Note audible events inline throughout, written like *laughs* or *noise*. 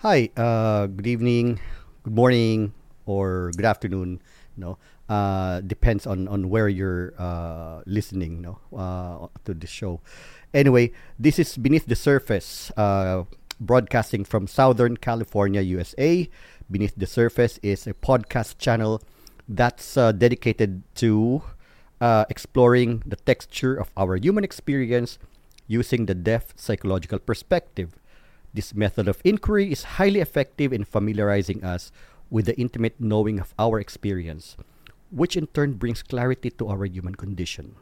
Hi, uh, good evening, good morning, or good afternoon. No, uh, depends on on where you're uh, listening. No, uh, to the show. Anyway, this is beneath the surface, uh, broadcasting from Southern California, USA. Beneath the surface is a podcast channel that's uh, dedicated to exploring the texture of our human experience using the depth psychological perspective. This method of inquiry is highly effective in familiarizing us with the intimate knowing of our experience, which in turn brings clarity to our human condition.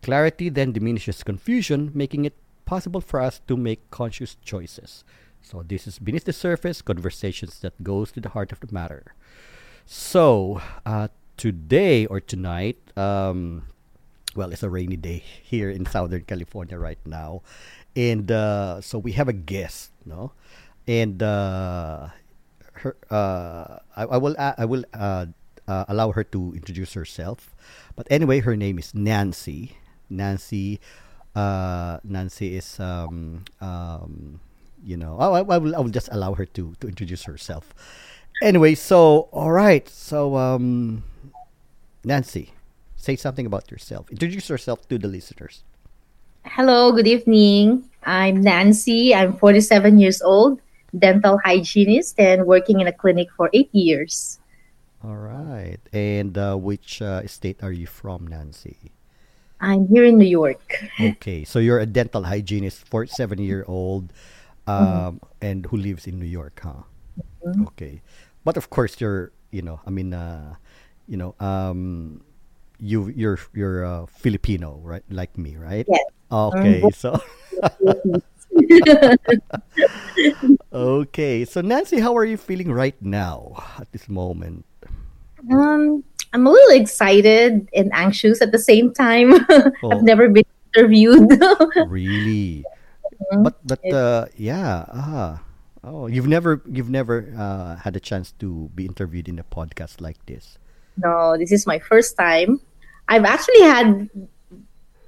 Clarity then diminishes confusion, making it possible for us to make conscious choices. So this is beneath the surface conversations that goes to the heart of the matter. So uh, today or tonight, um, well, it's a rainy day *laughs* here in Southern California right now, and uh, so we have a guest, no, and uh, her, uh, I, I will I will uh, uh, allow her to introduce herself, but anyway, her name is Nancy. Nancy, uh, Nancy is um, um, you know, I, I will I will just allow her to to introduce herself. Anyway, so all right, so um, Nancy, say something about yourself. Introduce yourself to the listeners. Hello, good evening. I'm Nancy. I'm 47 years old, dental hygienist, and working in a clinic for eight years. All right, and uh, which uh, state are you from, Nancy? I'm here in New York. Okay, so you're a dental hygienist, 47 year old, um, and who lives in New York, huh? Okay, but of course you're, you know, I mean, uh, you know, um, you you're you're uh, Filipino, right? Like me, right? Yes. Okay, so *laughs* okay, so Nancy, how are you feeling right now at this moment? Um, I'm a little excited and anxious at the same time. *laughs* Oh. I've never been interviewed. *laughs* Really? But but uh, yeah, ah, oh, you've never you've never uh, had a chance to be interviewed in a podcast like this. no, this is my first time. I've actually had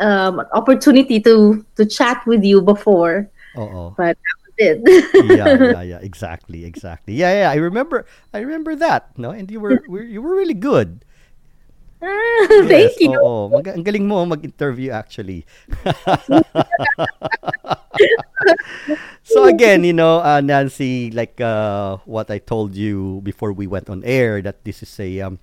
um, opportunity to to chat with you before, Oh, but that was it. yeah, yeah, *laughs* yeah, exactly, exactly. Yeah, yeah, I remember, I remember that. No, and you were, were you were really good. Ah, *laughs* Thank Yes, you. Oo, mag ang galing mo mag-interview actually. *laughs* so again, you know, uh, Nancy, like uh, what I told you before we went on air, that this is a um,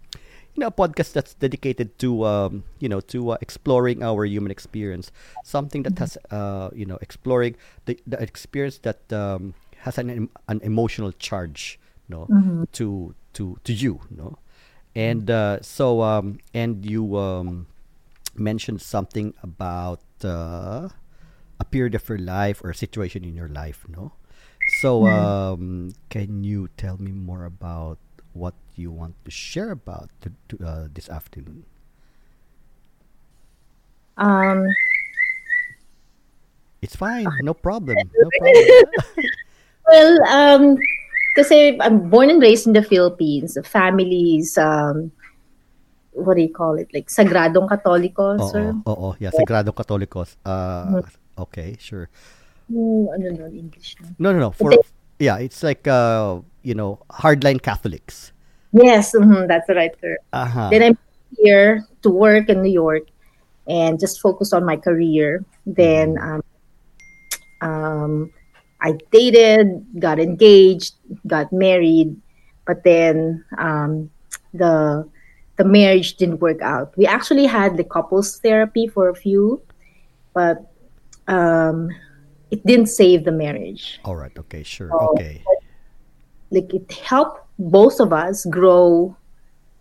you know a podcast that's dedicated to um, you know to uh, exploring our human experience, something that has uh, you know exploring the, the experience that um, has an an emotional charge, no, to to to you, no, and uh, so um, and you um, mentioned something about uh, a period of your life or a situation in your life, no? So, um, can you tell me more about what you want to share about to, to, uh, this afternoon? Um, It's fine, no problem, *laughs* no problem. *laughs* well, um, kasi I'm born and raised in the Philippines. The Families, um, what do you call it? Like Sagradong Katoliko, sir? Oo, oo, yeah, Sagrado Katolikos. Uh, okay, sure. No, ano no, English na? No, no, no. For yeah, it's like uh, you know, hardline Catholics. Yes, mhm, that's the right term. Uh-huh. Then I'm here to work in New York and just focus on my career. Then um, um, I dated, got engaged, got married, but then um, the the marriage didn't work out. We actually had the couples therapy for a few, but um, it didn't save the marriage. All right. Okay. Sure. Oh. Okay. Like it helped both of us grow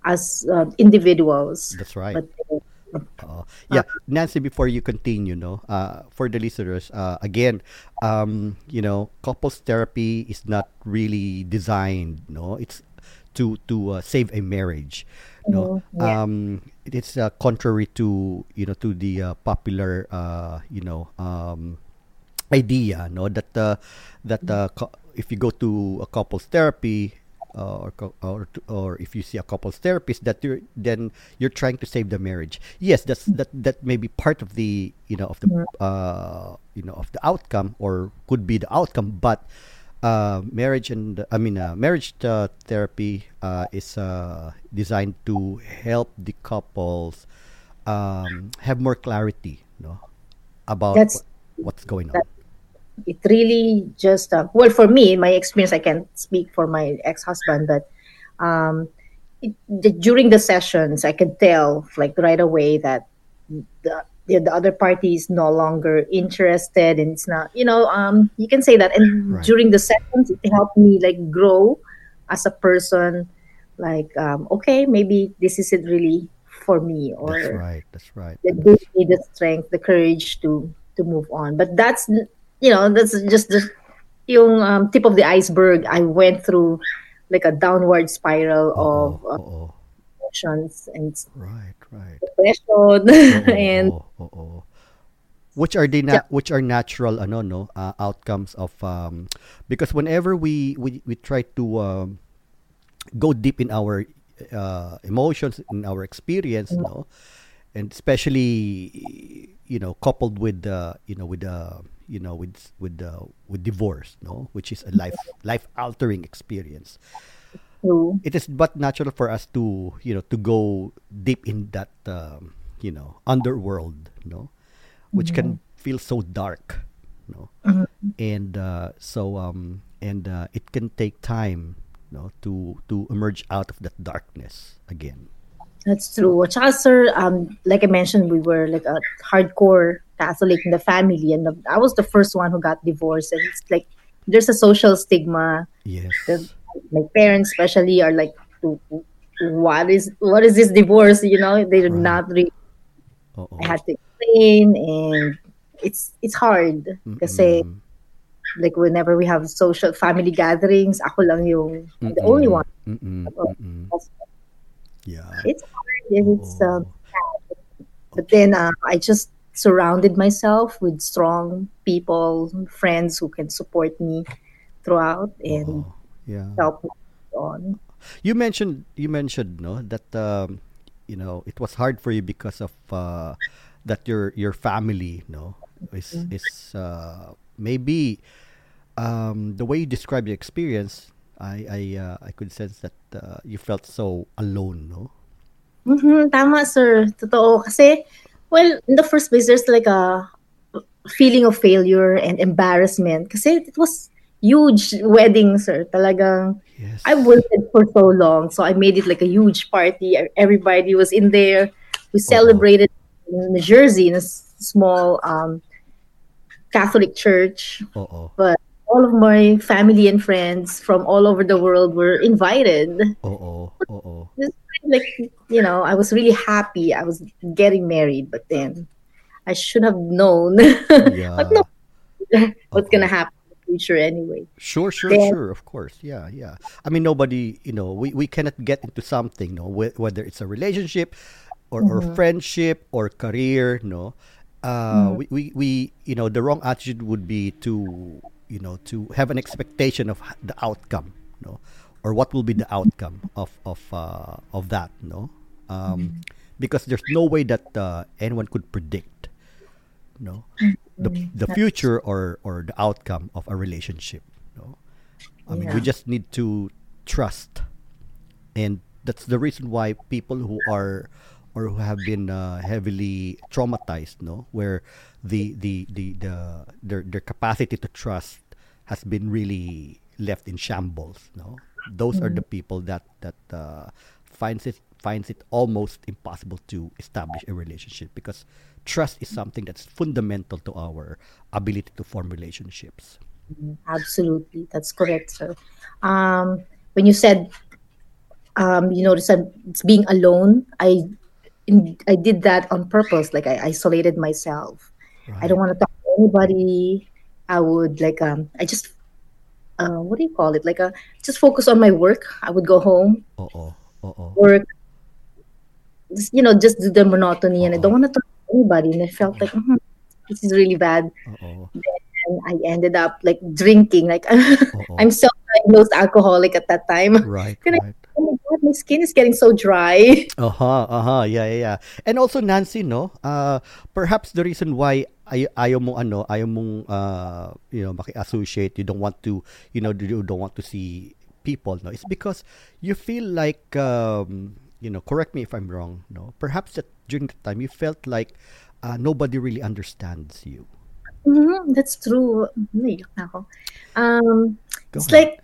as uh, individuals. That's right. But Uh, yeah, Nancy. Before you continue, no, uh, for the listeners, uh, again, um, you know, couples therapy is not really designed, no, it's to to uh, save a marriage, no. Mhm, yeah. Um, it's uh, contrary to you know to the uh, popular uh, you know um, idea, no, that uh, that uh, co- if you go to a couples therapy. Uh, or, co- or to- or if you see a couples therapist that you're then you're trying to save the marriage yes that's that that may be part of the you know of the uh you know of the outcome or could be the outcome but uh, marriage and I mean uh, marriage uh, therapy uh, is uh, designed to help the couples um, have more clarity, no, about That's what's going on. It really just uh, well for me, my experience. I can't speak for my ex-husband, but um, it, the, during the sessions, I could tell like right away that the the, the other party is no longer interested, and it's not. You know, um, you can say that. And Right. during the sessions, it helped me like grow as a person. Like, um, okay, maybe this isn't really for me, That's or right. That's right. that gave me the strength, the courage to to move on. But that's you know that's just the yung um, tip of the iceberg. I went through like a downward spiral Oh, of oh, uh, oh, emotions and right, right. depression Oo, *laughs* and oo, oo. Which are the na- which are natural ano no uh, outcomes of um because whenever we we, we try to um, go deep in our uh, emotions in our experience no and especially you know coupled with the you know with the you know with with the with divorce no? Which is a life life altering experience. To it is but natural for us to you know to go deep in that um, you know underworld know which can feel so dark you know and uh, so um and uh, it can take time you know to to emerge out of that darkness again. That's true. Tsaka, sir, um, like I mentioned, we were like a hardcore Catholic in the family, and the, I was the first one who got divorced. And it's like there's a social stigma. yes The, my parents, especially, are like, "What is what is this divorce?" You know, they're Right. not really. Oo. I had to explain, and it's it's hard Mm-mm. like whenever we have social family gatherings, ako lang yung the only Mm-mm. one. Mm-mm. Mm-mm. yeah It's hard. and It's um, Oo. But then uh, I just surrounded myself with strong people, friends who can support me throughout and Oo. yeah help me on. You mentioned you mentioned no that um, you know it was hard for you because of uh, that your your family no is is uh, maybe um, the way you describe your experience I I uh, I could sense that uh, you felt so alone no Mhm, tama, sir. Totoo. Kasi, well, in the first place, there's like a feeling of failure and embarrassment. Kasi it was huge wedding, sir. Talagang, yes I waited for so long. So I made it like a huge party. Everybody was in there. We celebrated in New Jersey in a small um, Catholic church. oo But all of my family and friends from all over the world were invited. oo oo It's like, you know, I was really happy. I was getting married, but then I should have known *laughs* yeah But no. what's gonna happen in the future anyway. Sure, sure, Then- sure. Of course, yeah, yeah. I mean, nobody, you know, we, we cannot get into something, no, wh- whether it's a relationship, or, or friendship, or career, no. Uh, we, we, we, you know, the wrong attitude would be to, you know, to have an expectation of the outcome, no, or what will be the outcome of of uh, of that, no, um, because there's no way that uh, anyone could predict, no, the the future or or the outcome of a relationship, no. I mean, we just need to trust, and that's the reason why people who are or who have been uh, heavily traumatized, no, where the the the the their their capacity to trust has been really left in shambles, no. Those are the people that that uh, finds it finds it almost impossible to establish a relationship because trust is something that's fundamental to our ability to form relationships. Absolutely, that's correct, sir. Um, when you said um, you I'm it's being alone, I in, I did that on purpose. Like I isolated myself. I don't want to talk to anybody. I would like um I just uh, what do you call it? Like a just focus on my work. I would go home, Oo, oo. work, just, you know, just do the monotony, and I don't want to talk to anybody. And I felt like "Mhm, this is really bad. And I ended up like drinking. Like. *laughs* I'm self-diagnosed alcoholic at that time. *laughs* Right. Oh my god, my skin is getting so dry. *laughs* Uh-huh, uh-huh. Yeah, yeah, yeah. And also Nancy, no? Uh perhaps the reason why ay, ayaw mong ano, ayaw mong uh, you know, maki-associate, you don't want to, you know, you don't want to see people, no. It's because you feel like um, you know, correct me if I'm wrong, no. Perhaps that during the time you felt like uh, nobody really understands you. Mhm, that's true. Um, it's like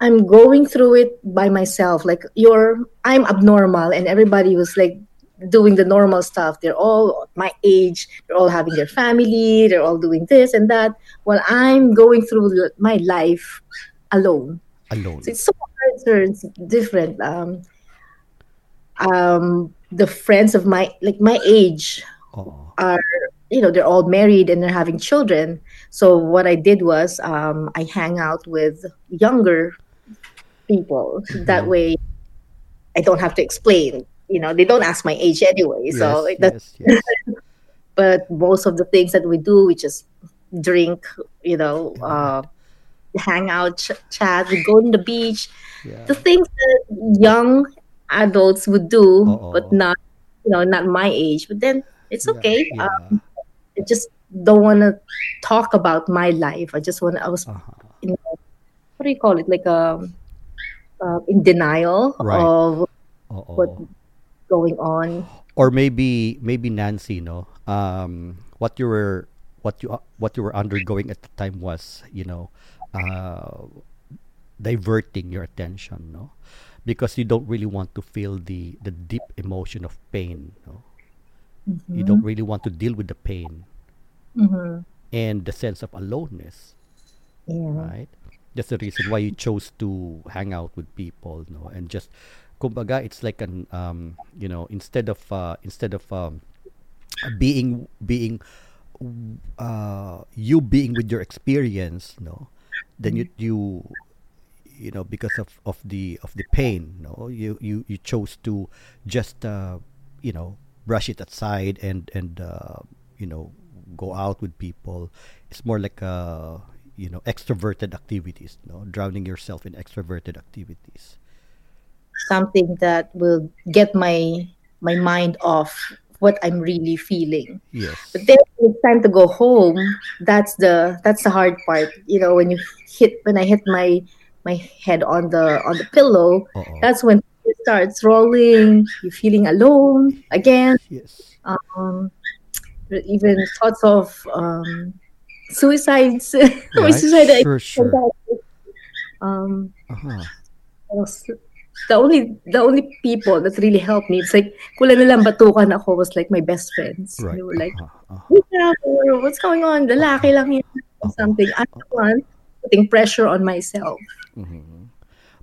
I'm going through it by myself. Like you're, I'm abnormal, and everybody was like doing the normal stuff. They're all my age. They're all having their family. They're all doing this and that. While I'm going through my life alone. alone. So it's so hard. It's different. Um, um, the friends of my like my age are you know they're all married and they're having children so what i did was um, i hang out with younger people that Mhm. way i don't have to explain you know they don't ask my age anyway so yes, it- yes, yes. *laughs* but most of the things that we do we just drink you know uh, hang out ch- chat we go to the beach Yeah. the things that young adults would do Oo. but not you know not my age but then it's okay Yeah. Um, I just don't want to talk about my life. I just want. I was, Uh-huh. in, what do you call it? Like um, uh, in denial Right. of Oo. what going on. or maybe maybe Nancy, no. Um, what you were what you what you were undergoing at the time was, you know, uh, diverting your attention, no, because you don't really want to feel the the deep emotion of pain, no. You don't really want to deal with the pain hmm and the sense of aloneness, Yeah. right? That's the reason why you chose to hang out with people, no, and just, kumbaga, it's like an, um, you know, instead of uh, instead of um, being being uh, you being with your experience, no, then you you you know because of, of the of the pain, no, you you you chose to just uh, you know brush it aside and and uh, you know go out with people. It's more like uh, you know extroverted activities, no, drowning yourself in extroverted activities. Something that will get my my mind off what I'm really feeling. Yes. But then when it's time to go home. That's the that's the hard part. You know, when you hit when I hit my my head on the on the pillow, Oo. that's when it starts rolling. You're feeling alone again. yes. Um, even thoughts of um, suicides. *laughs* Right? suicide Sure, sure. Um, Uh-huh. The only the only people that really helped me, it's like kulang na lang batukan ako was like my best friends. Right. They were like, uh-huh. uh-huh. "Wait lang, or what's going on? Lalaki lang or Oo. Something. I'm the one putting pressure on myself. Mhm.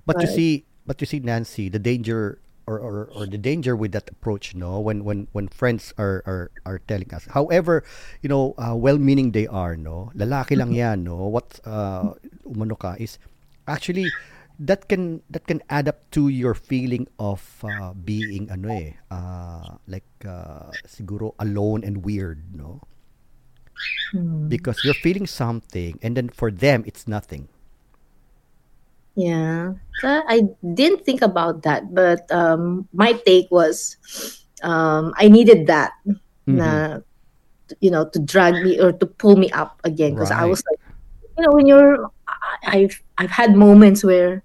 But you see, but you see, Nancy, the danger or, or, or the danger with that approach, no, when when when friends are are, are telling us, however, you know, uh, well-meaning they are, no, lalaki lang yan, no. What uh, umano ka is actually that can that can add up to your feeling of uh, being ano eh, uh, like uh, siguro alone and weird, no. Hmm. Because you're feeling something, and then for them it's nothing. Yeah, I didn't think about that, but um, my take was um, I needed that, Mm-hmm. na, you know, to drag me or to pull me up again because I was like, you know, when you're, I- I've I've had moments where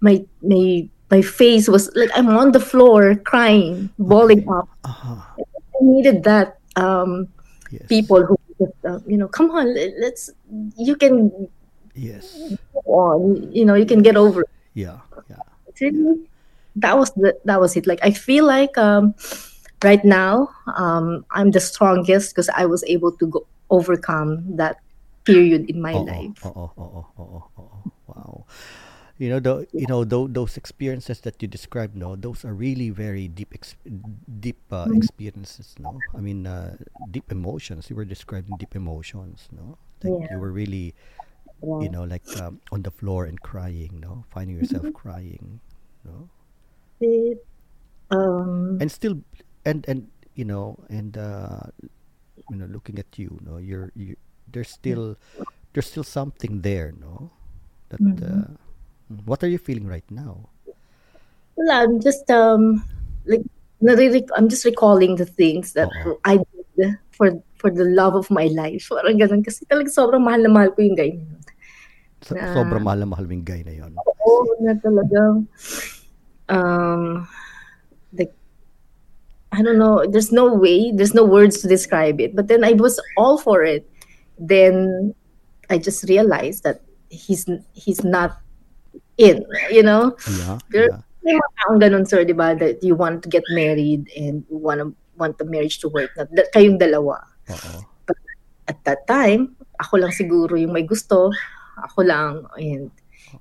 my my my face was like I'm on the floor crying, bawling up. Uh-huh. I needed that. Um, Yes. people who just, uh, you know, come on, let- let's you can Yes. go on, you know, you can get over it. Yeah. Yeah. Really that was the that was it like i feel like um right now um i'm the strongest because i was able to go overcome that period in my Oo, life oo. Wow. You know, the, you know, tho- those experiences that you described, no, those are really very deep, ex- deep uh, Mm-hmm. experiences, no. I mean, uh, deep emotions. You were describing deep emotions, no. Like Yeah. you were really, you know, like um, on the floor and crying, no, finding yourself Mm-hmm. crying, no, It, um and still, and and you know, and uh, you know, looking at you, no, you're you. There's still, there's still something there, no. That. Mhm. Uh, what are you feeling right now? well, i'm just um like i'm just recalling the things that Oo. i did for for the love of my life. Parang ganun. Kasi talaga sobrang mahal na mahal ko yung guy na yun. So, Na- sobrang mahal na mahal mo yung guy na yon. Oo, na talagang, um, like, I don't know, there's no way, there's no words to describe it. But then I was all for it. Then I just realized that he's he's not in, you know? Yeah, There- yeah. May mga taong ganun, sir, di ba? That you want to get married and you want to, want the marriage to work. Na, that, kayong dalawa. Oo. At that time, ako lang siguro yung may gusto. Ako lang. And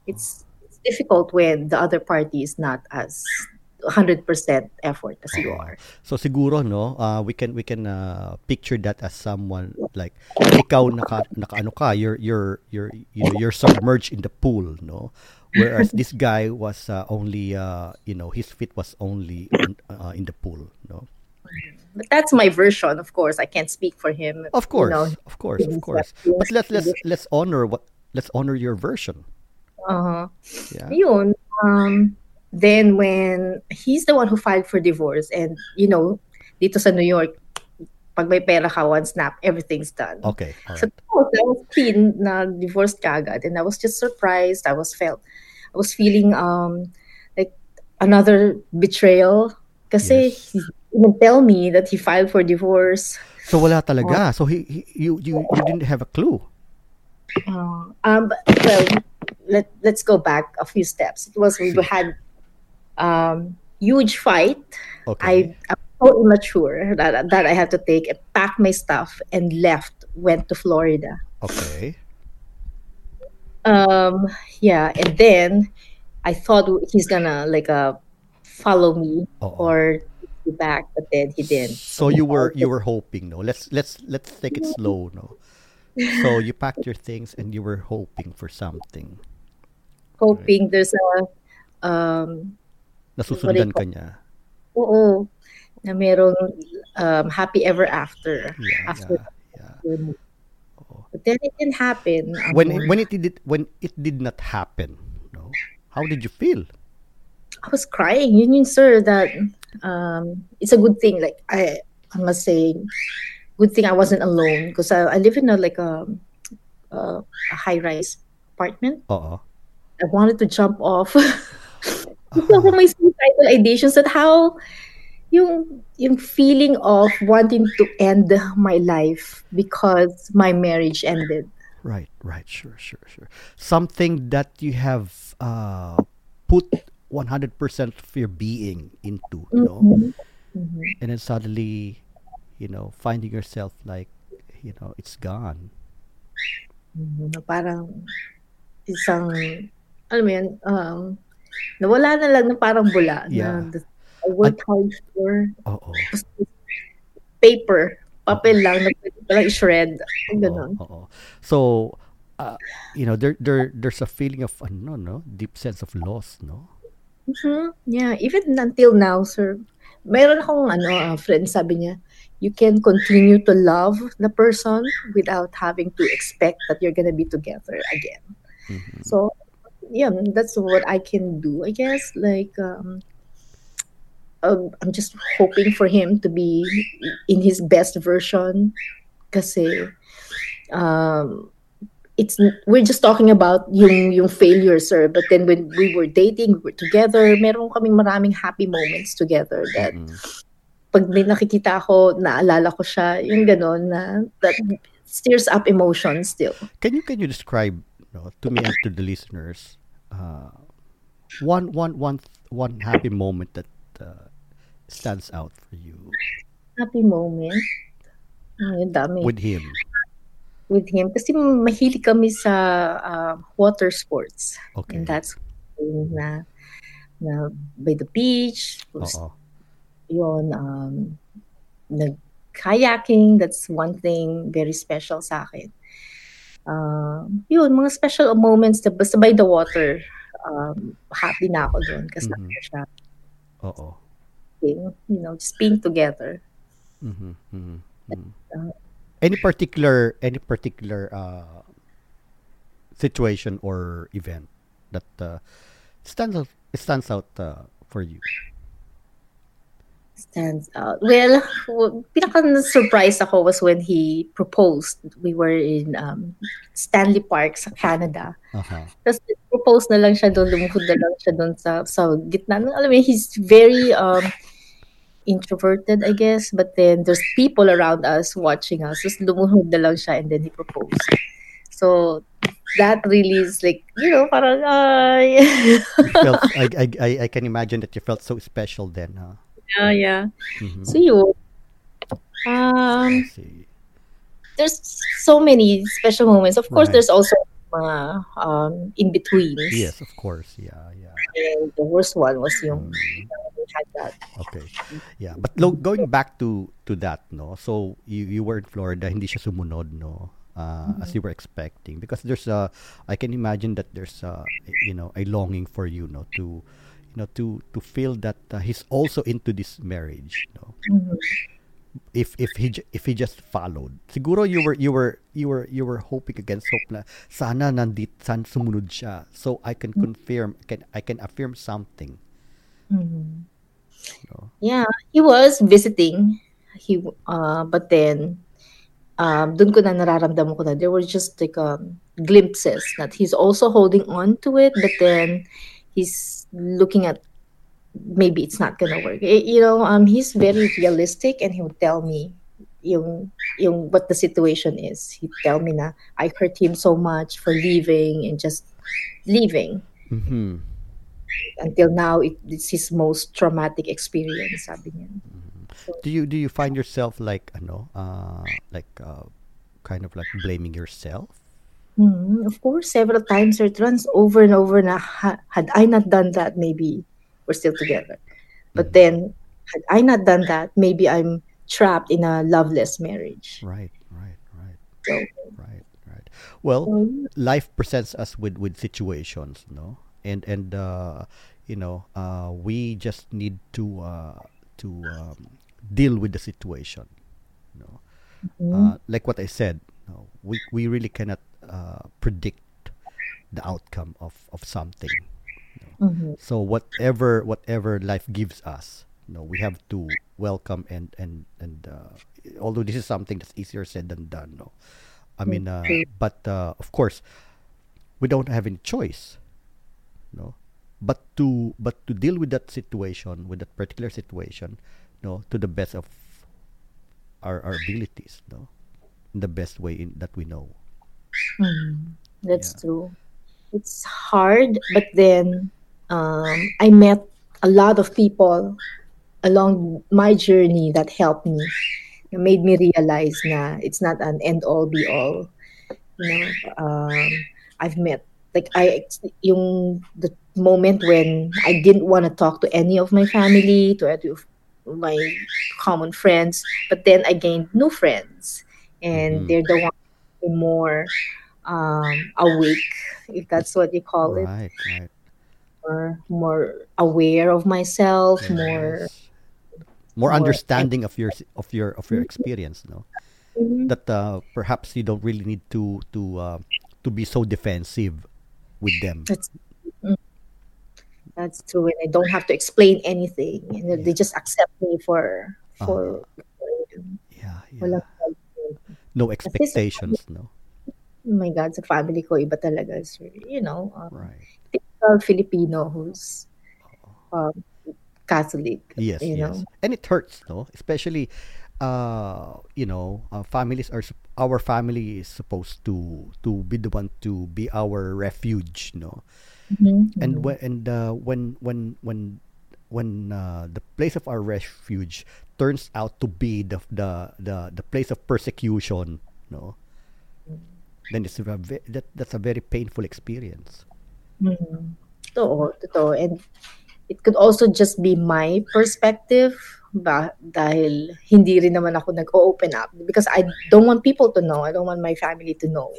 it's, it's difficult when the other party is not as 100% effort as you are. So siguro no, uh, we can we can uh, picture that as someone like ikaw naka, naka ano ka, you're you're you're you know, you're submerged in the pool, no? Whereas *laughs* this guy was uh, only uh, you know, his feet was only in, uh, in the pool, no? But that's my version, of course. I can't speak for him. Of course, You know, of course, of course. But let's let's let's honor what let's honor your version. uh-huh Yeah. Yun. Um, then when he's the one who filed for divorce and, you know, dito sa New York, pag may pera ka, one snap, everything's done. Okay. All So right. I was, I was clean na divorced ka agad and I was just surprised. I was felt I was feeling um like another betrayal kasi Yes. he didn't tell me that he filed for divorce. So wala talaga. So he, he you you you didn't have a clue. Uh, um but, well let let's go back a few steps. It was we had um huge fight. Okay. I I'm so immature that that I had to take and pack my stuff and left went to Florida. okay. um yeah and then i thought he's gonna like uh follow me Oo. or back but then he didn't So you were you were hoping, no? Let's let's let's take it slow, no? *laughs* So you packed your things and you were hoping for something. hoping there's a um Nasusundan ka niya. oo na merong um, happy ever after Yeah, after yeah, yeah. but then it didn't happen When Um, when it did when it did not happen, no? How did you feel? I was crying You yun sir that um it's a good thing like I I must say good thing I wasn't alone because I, I live in a like a, a, a high rise apartment Oo. I wanted to jump off. *laughs* Ko may suicidal ideations at how yung yung feeling of wanting to end my life because my marriage ended. Right, right, sure, sure, sure. Something that you have uh, put 100% of your being into, no? Mhm. And then suddenly, you know, finding yourself like, you know, it's gone. Mhm. Na Parang isang alam mo yun, um, nawala na lang na parang bula Yeah. na I worked hard for Oo. paper, papel lang na pwede palang i-shred. Ang Ganon. Oo, oo. So, uh, you know, there there there's a feeling of ano, no, deep sense of loss, no? Mhm. Yeah, even until now, sir. Meron akong ano, uh, friend, sabi niya, you can continue to love the person without having to expect that you're gonna be together again. Mhm. So, yeah, that's what I can do, I guess. Like, um, um, I'm just hoping for him to be in his best version. Kasi, um, it's we're just talking about yung yung failure sir but then when we were dating we were together meron kaming maraming happy moments together that Mm. pag may nakikita ako naalala ko siya yung ganon na that stirs up emotions still Can you can you describe no, to me and to the listeners uh, one one one one happy moment that stands out for you happy moment ay dami with, with him? him kasi mahilig kami sa uh, water sports Okay. and that's na na by the beach Oo. yun, um, nag-kayaking, that's one thing very special sa akin. Um, yun, mga special moments na basta by the water, um, happy na ako doon kasi Mhm. siya, Oo. You know, just being together. Mhm, mhm, mhm. Uh, Any particular any particular uh, situation or event that uh, stands out stands out uh, for you? stands out. Well, w- pinaka-surprise ako was when he proposed. We were in um, Stanley Park sa Canada. Uh-huh. Tapos propose na lang siya doon, lumuhod na lang siya doon sa, sa gitna. ng- Alam mo, he's very um, introverted, I guess. But then there's people around us watching us. Tapos lumuhod na lang siya and then he proposed. So that really is like, you know, parang, ay. Felt, *laughs* I, I, I, can imagine that you felt so special then, huh? yeah, yeah. Mhm. So. I Um, see. there's so many special moments. Of course, Right. there's also mga um, in-betweens. Yes, of course. Yeah, yeah. And the worst one was yung Mm. Had that. Okay. Yeah, but lo- going back to to that, no. So you you were in Florida, hindi siya sumunod, no. Uh, as you were expecting because there's a I can imagine that there's a you know a longing for you no to you know to to feel that uh, he's also into this marriage no Mhm. if if he if he just followed siguro you were you were you were you were hoping against hope na sana nandit san sumunod siya so I can confirm can I can affirm something Mhm. No Yeah, he was visiting. He uh but then um dun ko na nararamdaman ko na there were just like um glimpses that he's also holding on to it but then he's looking at maybe it's not gonna work. Eh, you know, um he's very realistic and he would tell me yung yung what the situation is. He'd tell me na I hurt him so much for leaving and just leaving. mhm Until now, it, it's his most traumatic experience, sabi niya. do you do you find yourself like ano uh like uh kind of like blaming yourself? Mhm, Of course, several times it runs over and over na ha- had I not done that, maybe we're still together. But then, had I not done that, maybe I'm trapped in a loveless marriage. right right right. So, right right. Well so, life presents us with with situations no and and uh you know uh we just need to uh to um, deal with the situation you know. Uh, like what i said no, we we really cannot uh, predict the outcome of of something mhm, so whatever whatever life gives us no we have to welcome and and and uh, although this is something that's easier said than done no i mean uh, but uh, of course we don't have any choice no but to but to deal with that situation with that particular situation no to the best of our, our abilities no in the best way in, that we know mhm, that's Yeah. true. It's hard, but then um, I met a lot of people along my journey that helped me. It made me realize na it's not an end all be all. You know, um, I've met like I yung the moment when I didn't want to talk to any of my family, to any of my common friends, but then I gained new friends, and Mhm. they're the ones more um, awake, if that's what you call it, right right or more aware of myself, more. Yes. more more- understanding of your of your of your experience no Mhm. that uh, perhaps you don't really need to to uh, to be so defensive with them That's mm, that's true, and I don't have to explain anything, and then they just accept me for for. yeah yeah no expectations no oh my God, sa family ko, iba talaga. sir. You know, um, right typical Filipino who's um, Catholic. yes you yes know. and it hurts no especially uh you know uh, families are our family is supposed to to be the one to be our refuge no Mhm, and mhm. when and uh, when when when when uh, the place of our refuge turns out to be the the the, the place of persecution no then it's a ve- that that's a very painful experience Mhm. Totoo, totoo. And it could also just be my perspective ba dahil hindi rin naman ako nag-open up because I don't want people to know. I don't want my family to know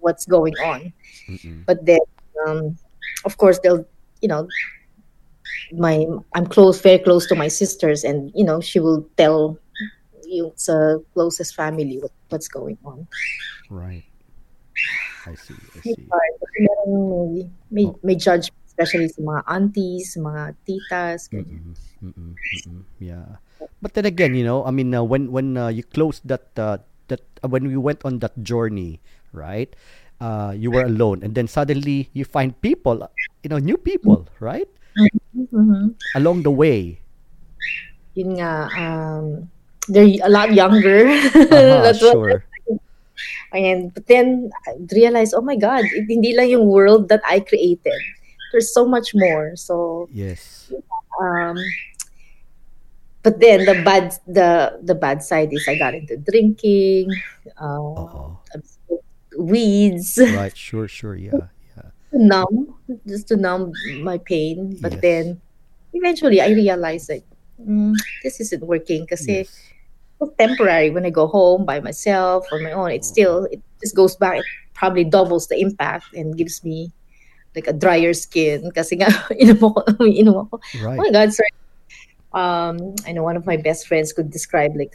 what's going on. Mm-mm. But then, um, of course, they'll, you know, my I'm close, very close to my sisters, and you know, she will tell yung sa closest family what, what's going on. right i see i see. Kasi may, may, Oh. may especially sa mga aunties, mga titas. Mm-mm, mm-mm, mm-mm, yeah. But then again, you know, I mean, uh, when when uh, you closed that uh, that uh, when we went on that journey, right? Uh, you were alone, and then suddenly you find people, you know, new people, right? Mhm. Along the way. Yun nga, um, they're a lot younger. Uh-huh, *laughs* That's what sure. And but then I realized, oh my God, it, hindi lang yung world that I created. There's so much more. So, Yes. um, but then the bad the the bad side is I got into drinking, uh, Uh-oh. weeds, Right. Sure. Sure. Yeah. Yeah. numb, just to numb my pain. But Yes. then eventually I realized that mm, this isn't working because Yes. it's temporary. When I go home by myself on my own, it still it just goes back. It probably doubles the impact and gives me like a drier skin. Kasi nga *laughs* inom ako, inom ako. Oh my God, sorry. Um, I know one of my best friends could describe like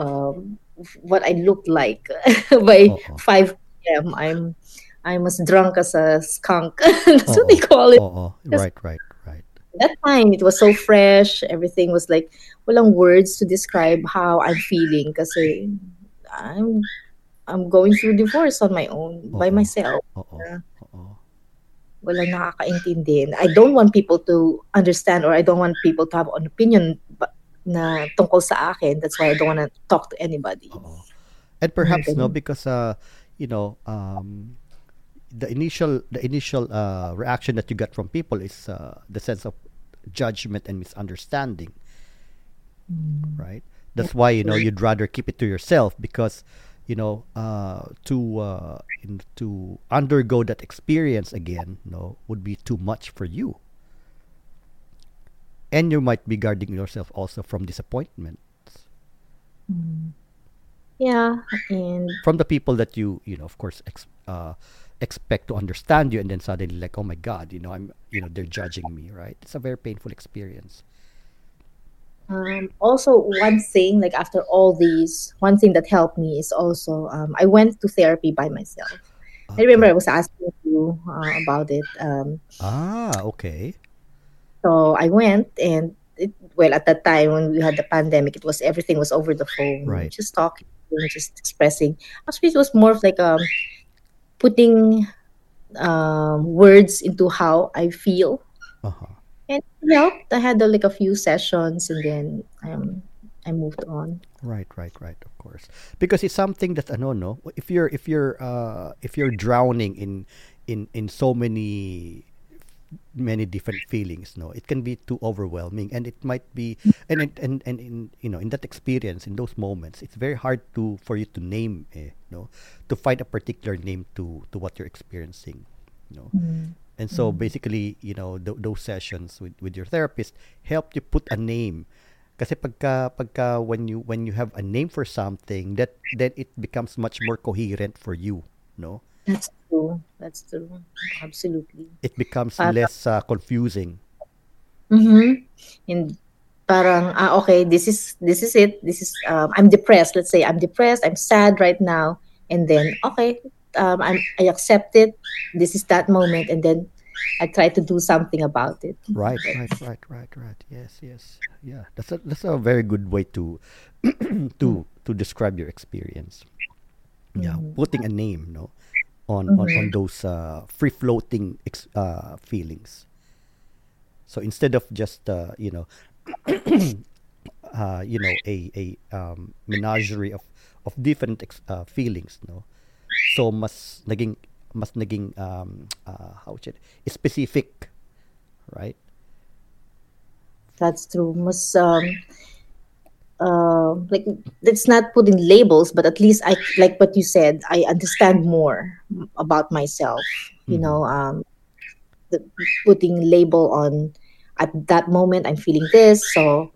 um, what I looked like *laughs* by Uh-oh. 5 p.m. I'm I'm as drunk as a skunk. *laughs* That's what they call it. Oh. Right. Right. Right. That time it was so fresh. Everything was like walang words to describe how I'm feeling kasi I'm I'm going through divorce on my own by Uh-oh. myself. Uh-oh. Nakakaintindi. I don't want people to understand or I don't want people to have an opinion na tungkol sa akin. That's why I don't want to talk to anybody. Oo. And perhaps no because uh you know um the initial the initial uh reaction that you get from people is uh the sense of judgment and misunderstanding right that's why you know you'd rather keep it to yourself because you know uh to uh in, to undergo that experience again no would be too much for you. And you might be guarding yourself also from disappointment Yeah, and from the people that you you know of course ex- uh, expect to understand you and then suddenly like oh my god you know i'm you know they're judging me right? It's a very painful experience um, also one thing, like after all these, one thing that helped me is also um, I went to therapy by myself. I remember I was asking you uh, about it. Um, ah okay so I went and it, well at that time when we had the pandemic, it was everything was over the phone, Right. just talking, just expressing. Actually, it was more of like um putting um, words into how I feel, uh-huh and it helped. I had uh, like a few sessions, and then um, I moved on. right right right of course because it's something that ano no if you're if you're uh if you're drowning in in in so many many different feelings no it can be too overwhelming and it might be and and and, and in you know in that experience in those moments it's very hard to for you to name eh, no to find a particular name to to what you're experiencing you know and so basically you know th- those sessions with with your therapist help you put a name kasi pagka pagka when you when you have a name for something that then it becomes much more coherent for you no That's true. That's true. Absolutely. it becomes Para- less uh, confusing Mm-hmm. And parang ah okay, this is this is it. This is um, I'm depressed. Let's say I'm depressed. I'm sad right now, and then okay, um, I'm I accept it. This is that moment, and then I try to do something about it. right right right right right. Yes yes. Yeah. That's a that's a very good way to *clears throat* to to describe your experience. Yeah. Putting a name no on on, on those uh, free floating ex- uh, feelings. So instead of just uh, you know *clears throat* uh, you know a a um, menagerie of of different ex- uh, feelings no so mas naging mas naging um, uh, how should specific right That's true. Mas um, uh, like let's not put in labels, but at least I like what you said. I understand more about myself. You know, um, the, putting label on at that moment I'm feeling this, so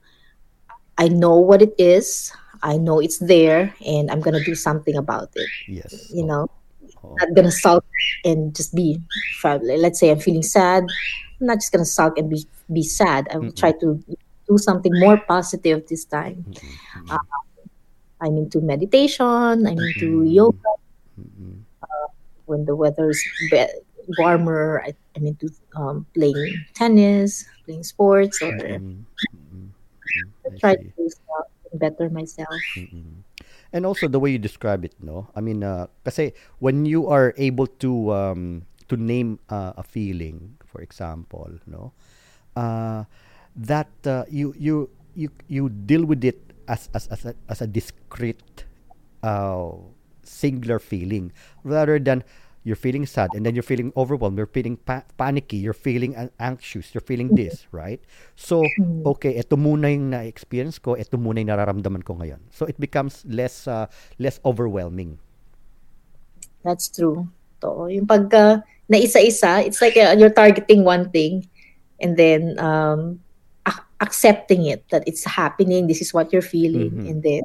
I know what it is. I know it's there, and I'm gonna do something about it. yes You know, oh, not gonna sulk and just be. Let's say I'm feeling sad. I'm not just gonna sulk and be be sad. I will try to do something more positive this time. Uh, I'm into meditation. I'm into yoga mm-mm. when the weather is be- warmer. I, I'm into um, playing tennis, playing sports, or I try to do stuff better myself. Mm-mm. And also the way you describe it, no? I mean, uh, when you are able to um, to name uh, a feeling, for example, no, uh, that uh, you you you you deal with it as as as a, as a discrete, uh, singular feeling, rather than you're feeling sad and then you're feeling overwhelmed, you're feeling pa- panicky, you're feeling an- anxious, you're feeling this, right? So, okay, ito muna yung na-experience ko, ito muna yung nararamdaman ko ngayon. So, it becomes less uh, less overwhelming. That's true. To, yung pagka na isa-isa, it's like uh, you're targeting one thing and then um, ac- accepting it that it's happening. This is what you're feeling, Mhm. and then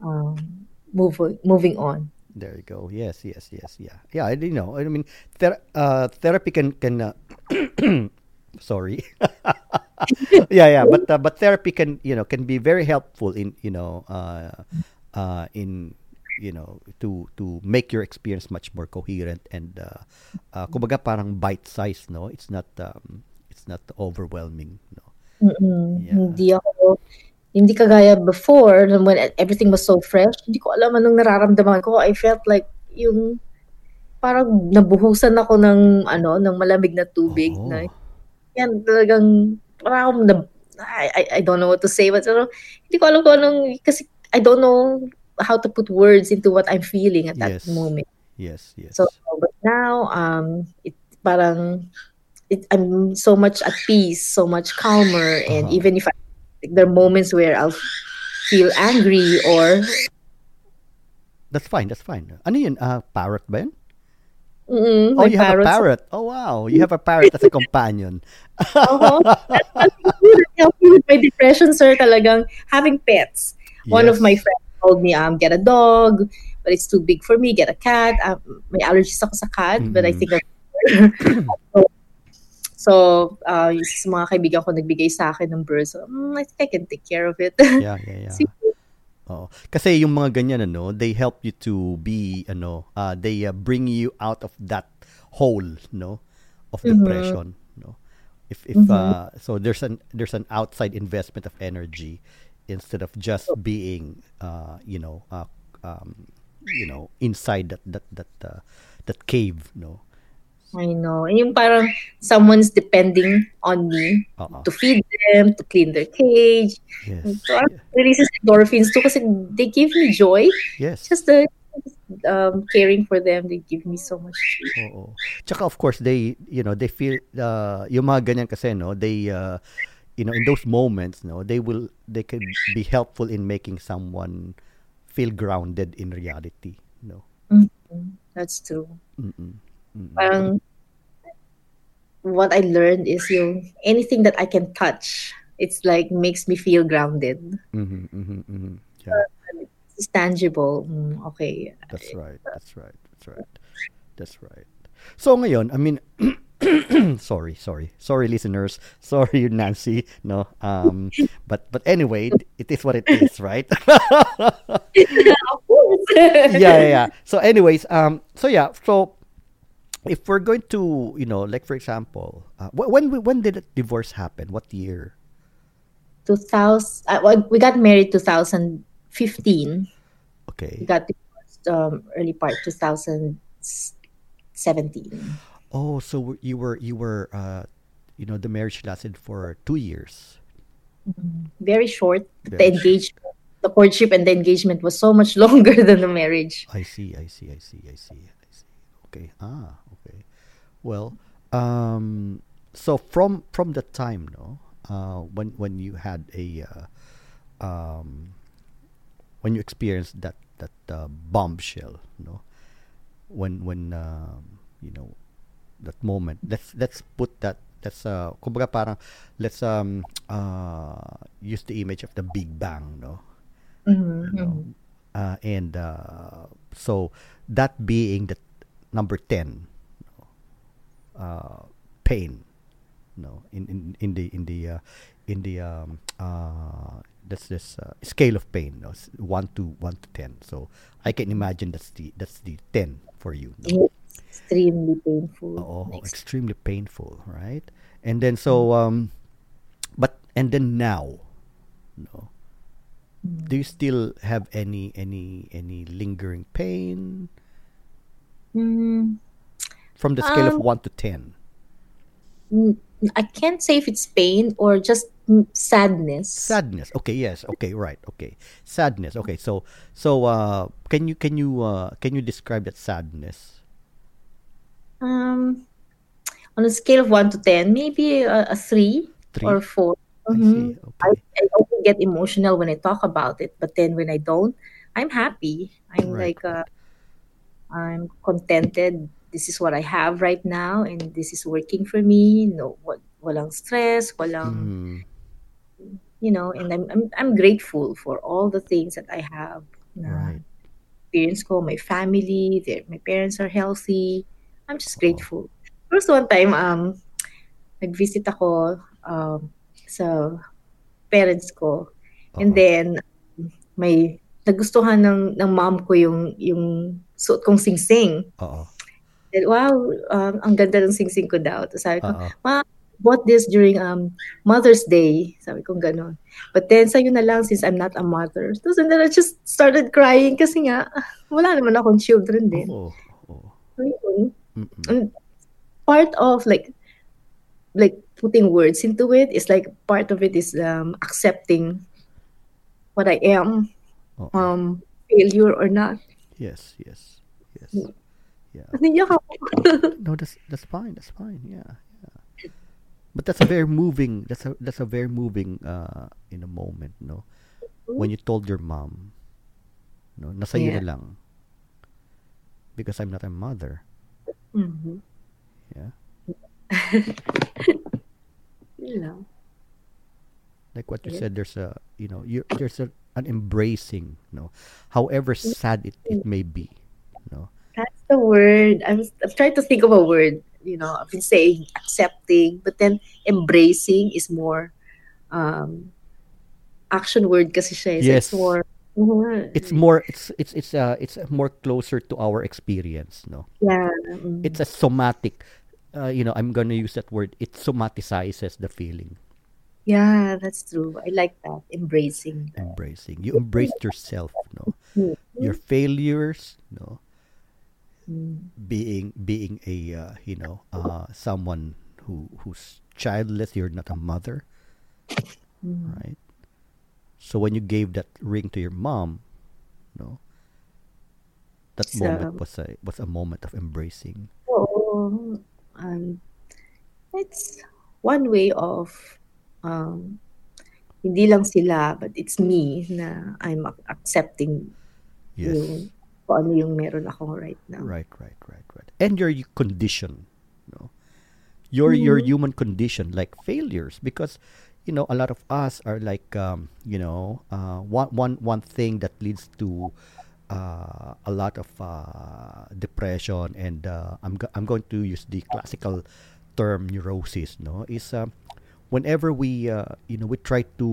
um, moving moving on. There you go. Yes, yes, yes, yeah. Yeah, I you know. I mean, ther- uh, therapy can can uh, *coughs* sorry. *laughs* yeah, yeah, but uh, but therapy can, you know, can be very helpful in, you know, uh, uh, in you know, to to make your experience much more coherent and uh, uh kumbaga parang bite size, no? It's not um, it's not overwhelming, no. Mm-mm. Yeah. Hindi ako hindi kagaya before when everything was so fresh. Hindi ko alam anong nararamdaman ko. I felt like yung parang nabuhusan ako ng ano ng malamig na tubig Oo. na yan talagang parang na, I, I, I don't know what to say but ano, hindi ko alam kung anong kasi I don't know how to put words into what I'm feeling at that Yes. moment. Yes, yes. So but now um it parang it, I'm so much at peace, so much calmer and Uh-huh. even if I, there are moments where I'll feel angry or that's fine, that's fine. Ano yun? Uh, parrot ba yun? mm, Oh, you have a parrot. Oh, wow. You have a parrot as a companion. Oo. Helped me with my depression, sir. Talagang having pets. One of Yes. my friends told me, um, get a dog, but it's too big for me. Get a cat. Um, may allergies ako sa cat, but I think I'm *clears throat* *laughs* so, so uh, yung sa mga kaibigan ko nagbigay sa akin ng bird. So, mm, I think I can take care of it. Yeah, yeah, *laughs* yeah. Oo. Kasi yung mga ganyan ano, they help you to be ano, uh, they uh, bring you out of that hole, no, of Mhm. depression, no. If if uh, so there's an there's an outside investment of energy instead of just being uh, you know, uh, um, you know, inside that that that uh, that cave, no. I know. And yung parang someone's depending on me Oo. to feed them, to clean their cage. Yes. So, I'm releases endorphins too kasi they give me joy. Yes. Just the um, caring for them, they give me so much joy. Oo. Tsaka of course they you know they feel uh, yung mga ganyan kasi no they uh, you know in those moments no they will they can be helpful in making someone feel grounded in reality no That's true. Mm-mm. Parang what I learned is yung anything that I can touch, it's like makes me feel grounded. Mhm, mhm, mhm. yeah It's tangible. Mm, okay. that's right that's right that's right that's right so ngayon I mean *clears throat* sorry sorry sorry listeners *laughs* sorry Nancy no um but but anyway it is what it is right *laughs* *laughs* yeah, yeah, yeah. So, anyways, um, so yeah, so if we're going to, you know, like for example, uh, when when did the divorce happen? What year? 2000, uh, we got married 2015. We Okay. got divorced um, early part 2017. Oh, so you were you were, uh, you know, the marriage lasted for two years. Very short. Very the engagement, the courtship and the engagement was so much *laughs* longer than the marriage. I see, I see, I see, I see. Okay. Ah, okay. Well, um, so from from the time, no, uh, when when you had a, uh, um, when you experienced that that uh, bombshell, no, when when um, you know that moment. Let's let's put that. Let's uh, kumbaga parang let's um uh use the image of the Big Bang, no Mhm, you know. mhm. Uh, and uh, so that being the number 10 uh, pain no in, in in the in the uh, in the um, uh, that's this uh, scale of pain no? 1 to 1 to 10 so i can imagine that's the that's the 10 for you no? extremely painful. Oh, Ex- extremely painful, right? And then so um but and then now, no. Do you still have any any any lingering pain Mm, from the scale of um, 1 to 10? mm, I can't say if it's pain or just sadness. Sadness. Okay, yes. Okay, right. Okay. Sadness. Okay. So so uh can you can you uh can you describe that sadness? Um, on a scale of one to ten, maybe a, a three 3? or four. I hmm see. I, Okay. I often get emotional when I talk about it, but then when I don't, I'm happy. I'm Right, like, uh, I'm contented. This is what I have right now, and this is working for me. No, what, walang stress, walang, Mm, you know, and I'm, I'm, I'm grateful for all the things that I have. Right. experience ko, my family, their, my parents are healthy. I'm just grateful. First one time, um, nag-visit ako um, sa parents ko. And then, may nagustuhan ng, ng mom ko yung, yung suot kong singsing. Oo. Said, wow, um, ang ganda ng singsing ko daw. Tapos sabi ko, ma, bought this during um, Mother's Day. Sabi ko gano'n. But then, sa'yo na lang since I'm not a mother. Tapos and then I just started crying kasi nga, *laughs* wala naman akong children din. Oo. Yun. Mm-mm. And part of like like putting words into it is like part of it is um, accepting what I am. Um, failure or not. Yes, yes. Yes. Yeah. Naiyak. *laughs* No, that's that's fine. That's fine. Yeah. Yeah. But that's a very moving that's a that's a very moving uh in a moment, no. When you told your mom, no, nasa Yeah. na lang. Because I'm not a mother. Mhm. Yeah. *laughs* you know. Like what you Yeah. said, there's a you know, you there's a, an embracing, no. However sad it, it may be, no. That's the word. I'm, I'm trying to think of a word. You know, I've been saying accepting, but then embracing is more um, action word kasi siya. eh. So Yes. it's more, Mhm. It's more it's it's it's uh it's more closer to our experience, no. yeah. It's a somatic uh, you know, I'm gonna use that word. It somaticizes the feeling. Yeah, that's true. I like that. Embracing. embracing. You embraced yourself, no? Mm. Your failures, no? Mm. Being being a uh, you know uh, someone who who's childless. You're not a mother, Mm. right? So when you gave that ring to your mom, no, that So, moment was a was a moment of embracing. oo, um, it's one way of um, hindi lang sila, but it's me na I'm accepting Yes, yung kung ano yung meron ako right now. right, right, right, right. And your condition, no, your your Mhm. human condition, like failures, because you know a lot of us are like um, you know uh, one one one thing that leads to uh, a lot of uh, depression and uh, I'm go- I'm going to use the classical term neurosis no is um, whenever we uh, you know we try to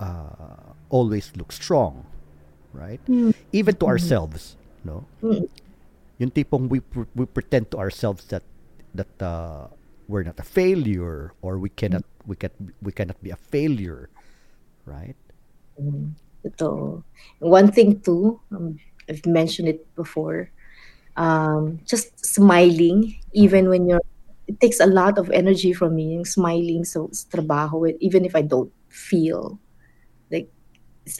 uh, always look strong right Mm. even to Mhm. ourselves no Mm. yung tipong we pr- we pretend to ourselves that that uh, we're not a failure or we cannot we can we cannot be a failure right Mm. Ito. One thing too, um, I've mentioned it before, um, just smiling, even when you're, it takes a lot of energy from me, yung smiling so sa trabaho, even if I don't feel like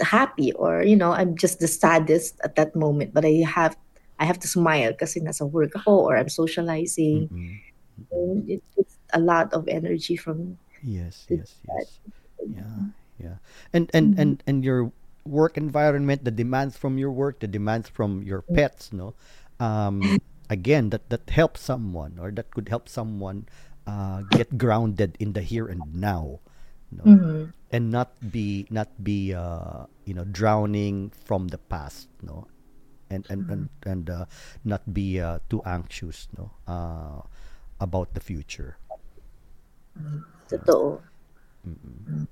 happy or, you know, I'm just the saddest at that moment, but I have, I have to smile because kasi nasa work ako or I'm socializing. Mm-hmm. And it, it's a lot of energy from yes yes that. yes. Yeah yeah. And and mm-hmm. and and your work environment the demands from your work the demands from your mm-hmm. pets no? Um again that that helps someone or that could help someone uh, get grounded in the here and now no Mhm. and not be not be uh, you know drowning from the past no and and and, and uh, not be uh, too anxious no uh, about the future Totoo. Mm-mm.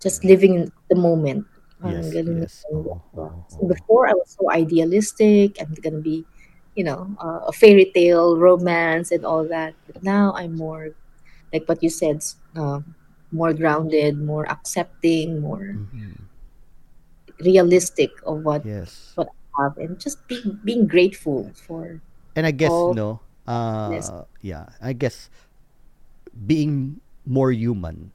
just living in the moment. Yes yes oo, ginagawa. oo, So before, I was so idealistic. I'm gonna be you know, uh, a fairy tale, romance, and all that. But now I'm more, like what you said, uh, more grounded, more accepting, more Mhm. realistic of what Yes. what I have, and just being being grateful for And I guess no, this. uh, yeah, I guess being more human.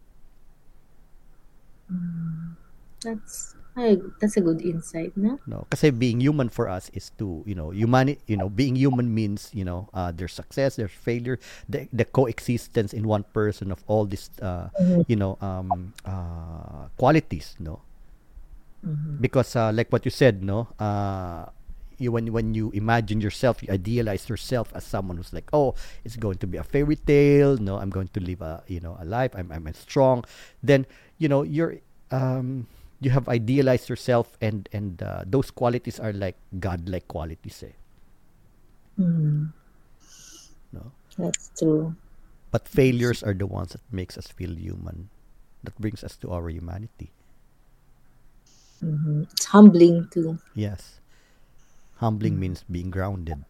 That's I, that's a good insight, no? No, kasi being human for us is to you know human. You know, being human means you know uh, there's success, there's failure, the the coexistence in one person of all these uh, Mhm. you know um, uh, qualities. No, Mhm. because uh, like what you said, no, uh, you when when you imagine yourself, you idealize yourself as someone who's like, oh, it's going to be a fairy tale. No, I'm going to live a you know a life. I'm I'm strong. Then you know you're um you have idealized yourself, and and uh, those qualities are like godlike qualities, eh? Mm, No, that's true. but failures are the ones that makes us feel human. That brings us to our humanity. hmm It's humbling too. Yes, humbling means being grounded.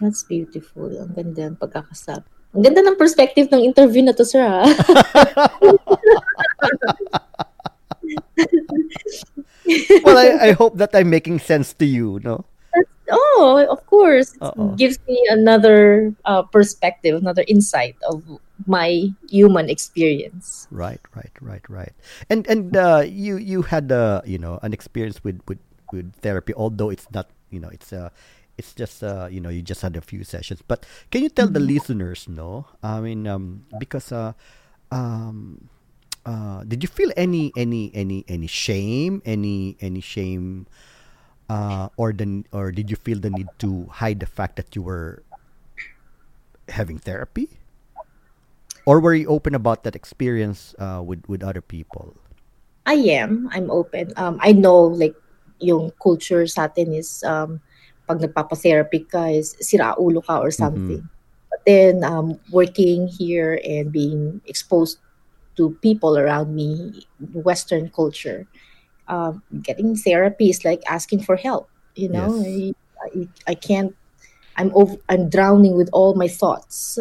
That's beautiful. Ang ganda ng pagkakasab. Ang ganda ng perspective ng interview na to, sir. ah. *laughs* *laughs* well, I, I hope that I'm making sense to you, no? oh, of course. It gives me another uh, perspective, another insight of my human experience. Right, right, right, right. And and uh, you you had uh, you know an experience with with with therapy, although it's not you know it's uh it's just uh you know you just had a few sessions. But can you tell the listeners, no? I mean, um, because uh, um, uh, did you feel any any any any shame, any any shame, uh, or the or did you feel the need to hide the fact that you were having therapy? Or were you open about that experience uh, with with other people? I am. I'm open. Um, I know, like, yung culture sa atin is, um, pag nagpapa-therapy ka is sira ulo ka or something. But then, um, working here and being exposed to people around me, Western culture, um, getting therapy is like asking for help. You know, Yes. I, I, I can't. I'm over. I'm drowning with all my thoughts,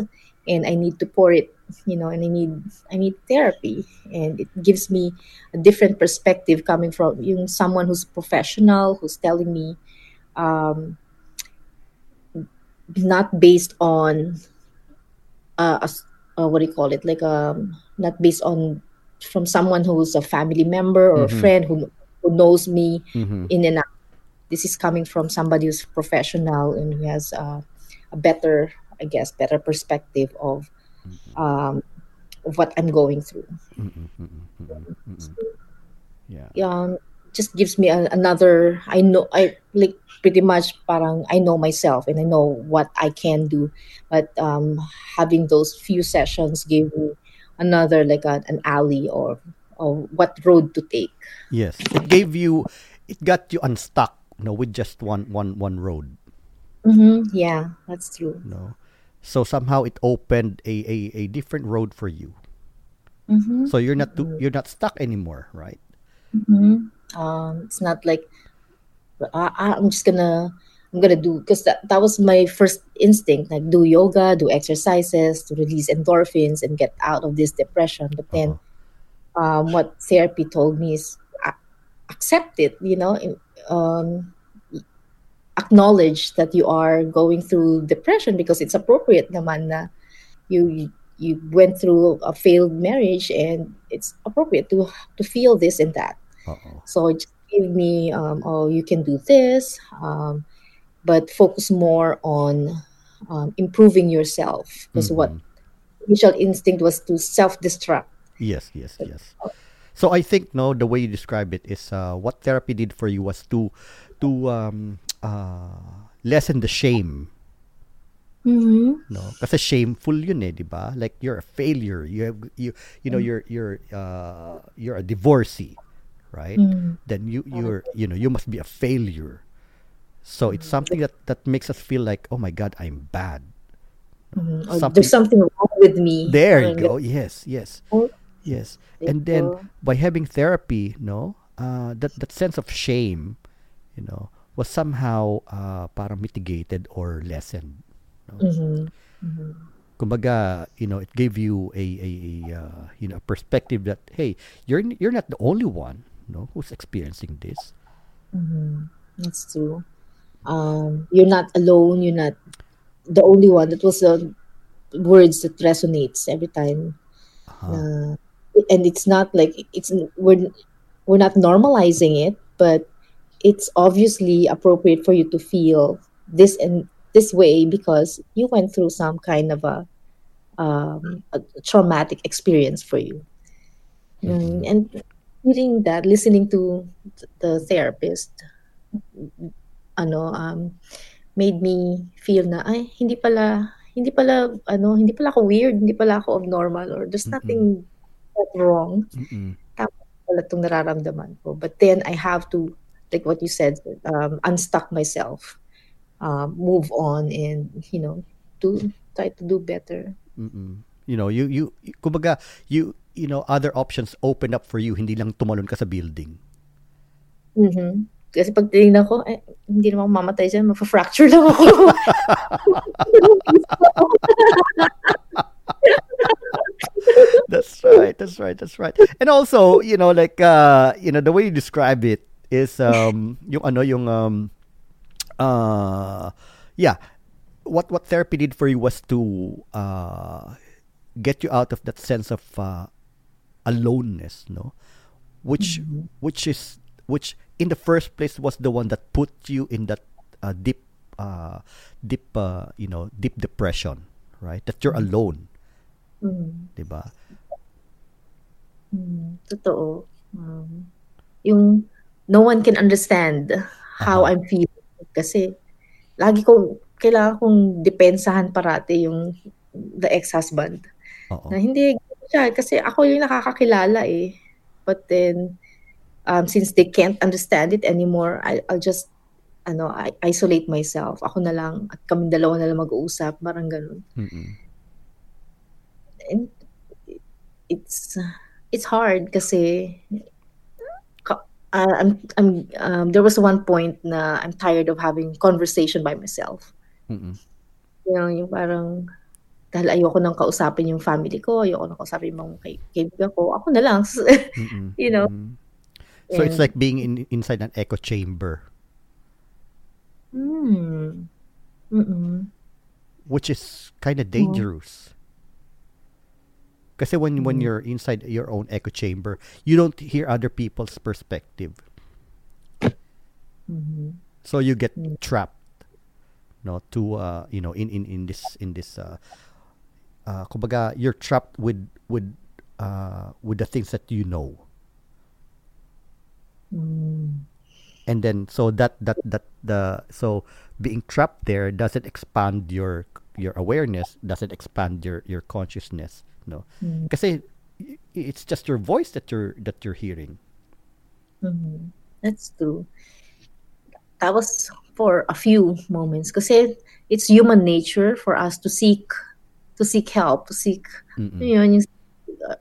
and I need to pour it. You know, and I need I need therapy, and it gives me a different perspective coming from yung someone who's professional, who's telling me, um, not based on uh, a uh, what do you call it like um not based on from someone who's a family member or Mhm. a friend who, who knows me Mm-hmm. in and out this is coming from somebody who's professional and who has uh, a better i guess better perspective of um, of what i'm going through Yeah. um, just gives me a, another i know i like pretty much parang i know myself and i know what i can do but um, having those few sessions gave me another like a, an alley or or what road to take Yes. It gave you, it got you unstuck. You know, with just one one one road. hmm yeah that's true You know, so somehow it opened a a, a different road for you. hmm So you're not too, you're not stuck anymore, right? hmm um, it's not like I- i'm just gonna i'm gonna do because that, that was my first instinct like do yoga do exercises to release endorphins and get out of this depression but then Uh-huh. um, what therapy told me is a- accept it you know um, acknowledge that you are going through depression because it's appropriate naman na you you went through a failed marriage and it's appropriate to to feel this and that Uh-oh. so it just gave me um, oh you can do this um, but focus more on um, improving yourself because what Mhm. initial instinct was to self-destruct Yes, yes, yes. So I think no, the way you describe it is uh, what therapy did for you was to to um, uh, lessen the shame. mm-hmm. No, kasi shameful yun eh, di ba? Like you're a failure. You have you you know you're you're uh, you're a divorcee, right? Mm. Then you you're you know you must be a failure. So it's something that that makes us feel like oh my god I'm bad. Mhm. Something- there's something wrong with me There you go. Yes, yes. ganun. Yes. And then by having therapy, no, uh, that that sense of shame, you know, was somehow uh, parang mitigated or lessened. No? Mhm. Kumbaga, you know, it gave you a, a, a uh, you know perspective that hey, you're you're not the only one, no, who's experiencing this. That's true. Um, you're not alone. You're not the only one. That was the words that resonates every time. Uh, and it's not like it's we're we're not normalizing it, but it's obviously appropriate for you to feel this and this way because you went through some kind of a, um, a traumatic experience for you. Mm, and hearing that, listening to the therapist, ano, um, made me feel na, ay, hindi pala, hindi pala, ano, hindi pala ako weird, hindi pala ako abnormal, or there's nothing that wrong. Mm-mm. Tama pala itong nararamdaman ko. But then I have to, like what you said, um, unstuck myself, um, move on, and, you know, do, try to do better. Mm-mm. You know, you you kumbaga, you you know, other options open up for you, hindi lang tumalon ka sa building. Mhm. Kasi pag tinignan ko, eh, hindi naman ako mamatay dyan, mafa-fracture lang ako. *laughs* that's right that's right that's right. And also you know like uh you know the way you describe it is um yung ano yung um uh yeah. What what therapy did for you was to uh get you out of that sense of uh aloneness no? Which which is which in the first place was the one that put you in that uh, deep uh deep uh, you know deep depression right that you're alone Mm, 'di ba mm, totoo. Um, yung no one can understand how Aha. I'm feeling. Kasi lagi kong, kailangan kong depensahan parati yung the ex-husband. Oo. Na hindi, siya. Kasi ako yung nakakakilala eh. But then, um, since they can't understand it anymore, I, I'll just ano, I, isolate myself. Ako na lang at kami dalawa na lang mag-uusap, parang ganun. Mm-mm. And it's it's hard kasi ka- uh, I'm I'm um, there was one point na I'm tired of having conversation by myself. Mm-mm. You know, yung parang dahil ayoko nang kausapin yung family ko, ayoko nang kausapin yung mga kaibigan ko, ako na lang. *laughs* You know? Mm. So it's like being in inside an echo chamber, Hmm. Mm-mm. which is kind of dangerous. Kasi when when you're inside your own echo chamber, you don't hear other people's perspective. Mhm. So you get trapped, no, to uh, you know, in in in this in this uh, uh, kumbaga, you're trapped with with uh, with the things that you know. Mm. and then so that that that the so being trapped there doesn't expand your your awareness doesn't expand your your consciousness no Mm. kasi it's just your voice that you're that you're hearing Mhm. That's true. That was for a few moments kasi it's human nature for us to seek to seek help, to seek Mm-mm. yun, yung, uh,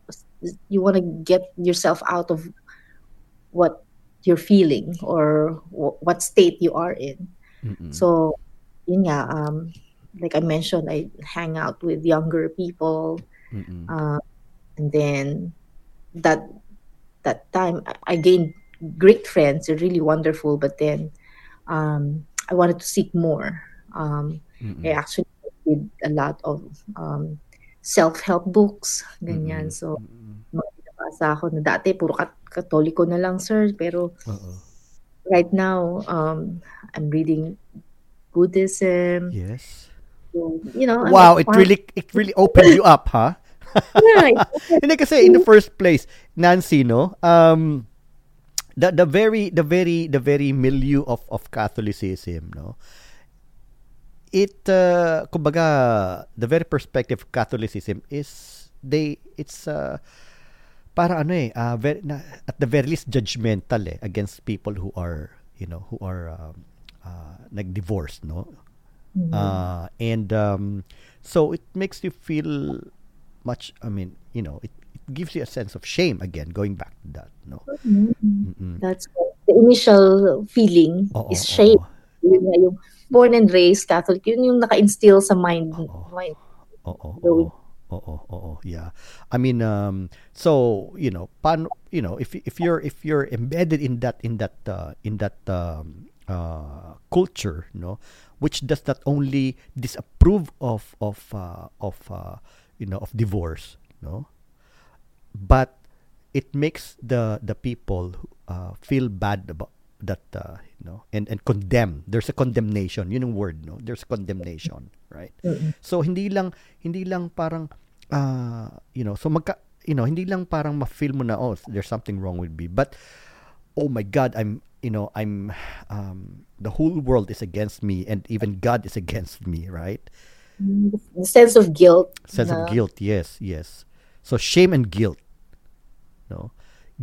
you want to get yourself out of what you're feeling or wh- what state you are in. Mm-mm. So, yun nga, um, like I mentioned, I hang out with younger people, Mm-mm. uh, and then that that time I- gained great friends. They're really wonderful, but then um, I wanted to seek more. Um, Mm-mm. I actually did a lot of um, self-help books, ganyan. So, Mm-mm. mga binabasa ako na dati, puro kat- katoliko na lang, sir. Pero Oo. right now, um, I'm reading Buddhism. yes So, you know, I'm wow like, it really it really opened you up huh *laughs* Yeah, *laughs* hindi kasi in the first place Nancy no um the the very the very the very milieu of of Catholicism no it uh, kumbaga the very perspective of Catholicism is they it's uh, para ano eh uh, very, na, at the very least judgmental eh against people who are you know who are um, uh, nag-divorce no uh, and um, so it makes you feel much I mean you know it, it gives you a sense of shame again going back to that no Mhm. Mm-mm. That's right. the initial feeling Oo, is shame. oo. Yung born and raised Catholic, yun yung naka-instill sa mind. Oo. mind. Oo, Going- oo. Oo, oo, yeah. I mean, um, so you know, pan, you know, if if you're if you're embedded in that in that uh, in that um, uh, culture, no, which does not only disapprove of of uh, of uh, you know of divorce, no, but it makes the the people uh, feel bad about that uh, you know and and condemn. There's a condemnation. Yun yung word no? There's condemnation right? So hindi lang hindi lang parang uh, you know so magka you know hindi lang parang ma-feel mo na oh there's something wrong with me. But oh my god i'm you know i'm um, the whole world is against me and even god is against me right? The sense of guilt. sense of guilt yes yes. So shame and guilt no?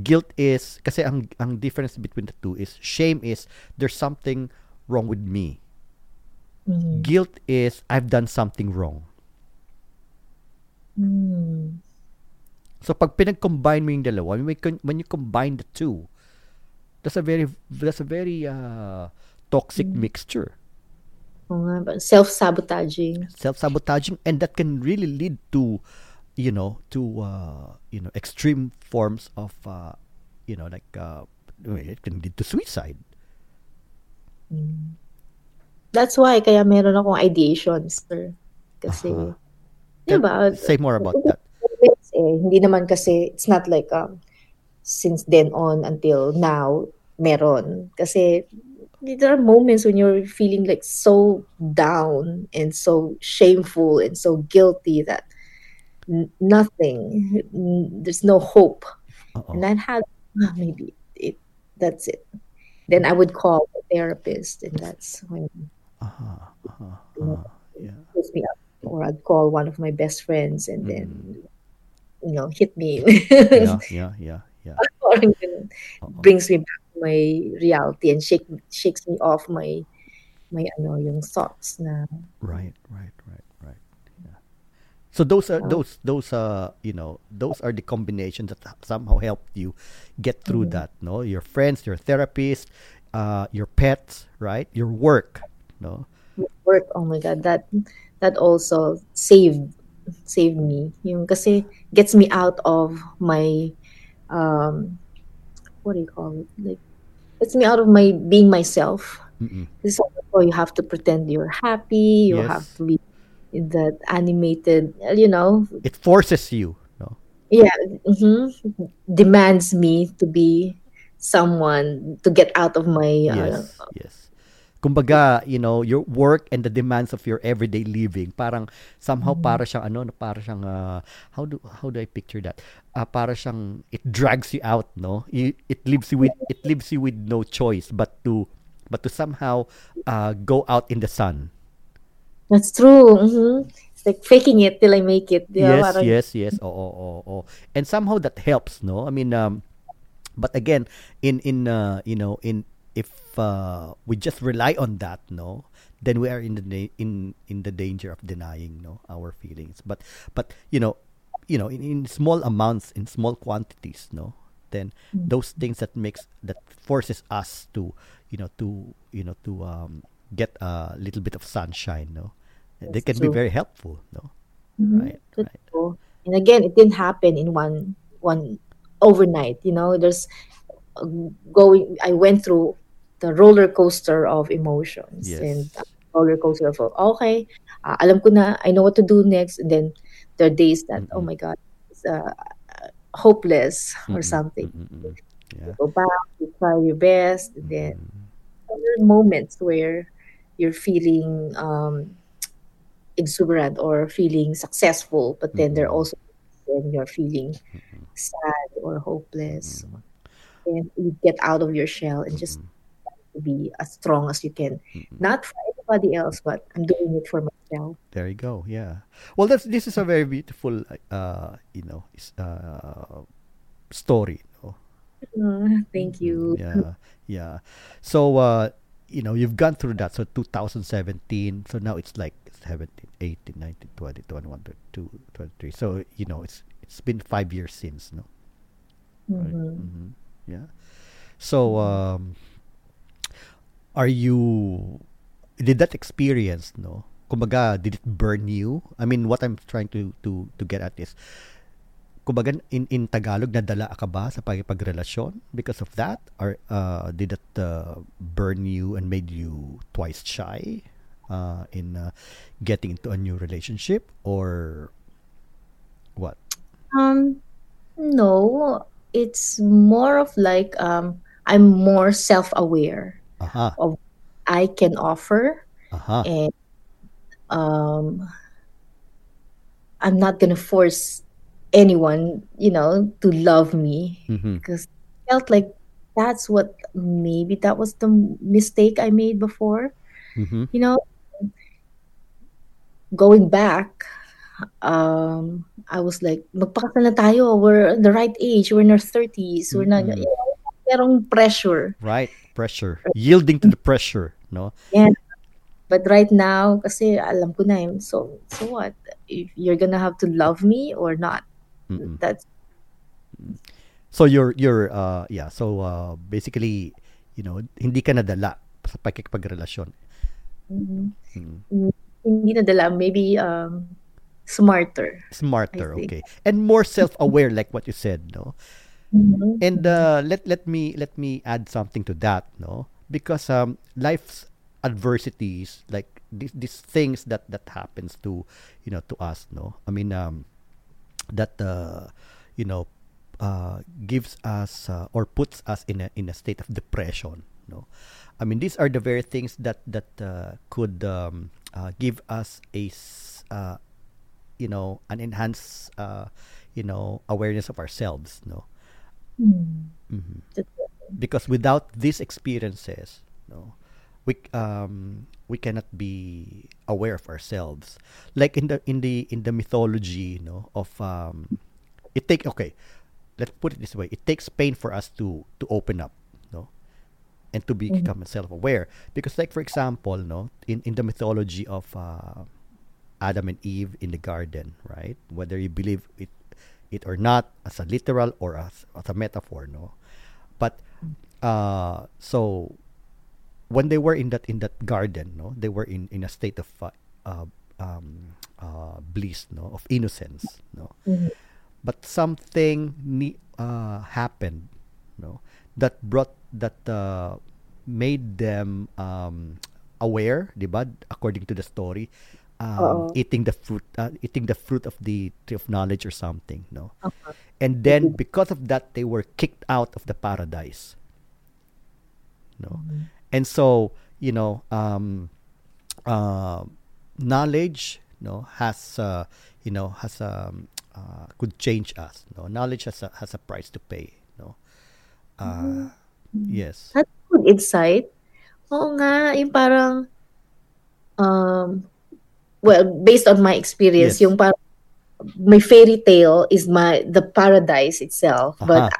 Guilt is kasi ang ang difference between the two is shame is there's something wrong with me. Mhm. guilt is i've done something wrong Mm. so pag pinag-combine mo yung dalawa when, when you combine the two that's a very that's a very uh, toxic mixture Oo nga ba? Self-sabotaging. self-sabotaging and that can really lead to you know to uh, you know extreme forms of uh, you know like uh, it can lead to suicide That's why kaya meron akong ideations, sir. Kasi, Aha. Di ba? say more about that Eh, hindi naman kasi, it's not like um, since then on until now, meron. Kasi, there are moments when you're feeling like so down and so shameful and so guilty that n- nothing, n- there's no hope. Oo. And I had, ah, maybe it, that's it. Then I would call a therapist, and that's when Aha, aha, aha. yeah pulls me up. Or I'd call one of my best friends, and then you know hit me. yeah *laughs* yeah yeah yeah *laughs* brings me back to my reality and shake shakes me off my my ano yung thoughts na Right, right, right, right. Yeah. So those are those those uh you know those are the combinations that somehow helped you get through that. No, your friends, your therapist, uh, your pets, right, your work. No, work oh my god that that also saved saved me yung kasi gets me out of my um what do you call it like gets me out of my being myself Mm-mm. This is you have to pretend you're happy you Yes. have to be in that animated you know it forces you. No, yeah mhm, demands me to be someone to get out of my uh, yes, yes. Kumbaga, you know, your work and the demands of your everyday living, parang somehow para siyang ano, no, para siyang uh, how do how do I picture that? Uh, para siyang it drags you out, no? You, it leaves you with it leaves you with no choice but to but to somehow uh, go out in the sun. that's true mhm. it's like faking it till I make it ba? yes, Parang- yes, yes. Oo, oo, oo. And somehow that helps, no? I mean, um, but again, in in uh, you know, in if uh, we just rely on that, no, then we are in the in in the danger of denying, no, our feelings. But but you know, you know, in, in small amounts, in small quantities, no, then those things that makes that forces us to, you know, to you know to um, get a little bit of sunshine, no. They That's can be very helpful, no. Mhm. Right, That's right. true. And again, it didn't happen in one one overnight. You know, there's uh, going. I went through the roller coaster of emotions Yes. and roller coaster of okay, uh, alam ko na. I know what to do next. And then there are days that oh my god, it's uh, hopeless or something. Mm-mm. Yeah. Go back, you try your best, and then there are moments where you're feeling um, exuberant or feeling successful, but then there are also when you're feeling sad or hopeless, and you get out of your shell and just be as strong as you can, not for anybody else, but I'm doing it for myself. There you go. Yeah. Well, that's this is a very beautiful, uh, you know, uh, story. no? Uh, thank you. Yeah, yeah. So, uh, you know, you've gone through that. So, 2017. So now it's like 17, 18, 19, 20, 21, 22, 23. So, you know, it's it's been five years since, no? Right. Mhm. Mhm. Yeah. So, um, are you did that experience, no? Kumbaga, did it burn you? I mean, what I'm trying to to to get at is kumbaga in in Tagalog nadala ka ba sa pagrelasyon because of that or uh, did it uh, burn you and made you twice shy uh, in uh, getting into a new relationship or what? Um, no, it's more of like um, I'm more self-aware Aha. of I can offer, Aha. and um, I'm not gonna force anyone, you know, to love me because I felt like that's what maybe that was the mistake I made before. Mhm. You know, going back, um, I was like, magpakasal na tayo. We're the right age. We're in our 30s. We're not, Mm-mm. you know, merong pressure. Right, pressure. Yielding to the pressure, no? Yeah. But right now, kasi alam ko na yun. So, so what? If you're gonna have to love me or not. Mm-mm. That's, So you're you're uh yeah, so uh basically, you know, hindi ka nadala sa pakikipagrelasyon. mm, Mm. hindi nadala. Maybe um, smarter. Smarter, okay. And more self-aware like what you said, no? Mhm. And uh let let me let me add something to that, no? Because um life's adversities like these these things that that happens to, you know, to us, no? I mean um that uh you know uh, gives us uh, or puts us in a in a state of depression no i mean these are the very things that that uh, could um, uh, give us a uh, you know an enhanced uh, you know awareness of ourselves no Mm. Mhm. Because without these experiences no we um we cannot be aware of ourselves like in the in the in the mythology you know of um it take okay let's put it this way it takes pain for us to to open up no and to become self-aware because like for example no in in the mythology of uh, Adam and Eve in the garden right whether you believe it it or not as a literal or as, as a metaphor no but uh so when they were in that in that garden no they were in in a state of uh, uh, um, uh, bliss no of innocence no Mhm. but something ne- uh, happened no that brought that uh, made them um, aware diba according to the story um, eating the fruit uh, eating the fruit of the tree of knowledge or something no? Uh-huh. and then because of that they were kicked out of the paradise no? And so you know um uh, knowledge no has uh, you know has um uh, could change us no? Knowledge has a has a price to pay no? Uh, yes. That's good insight. Oo nga, yung parang, um, well, based on my experience, Yes. yung parang, my fairy tale is my, the paradise itself. But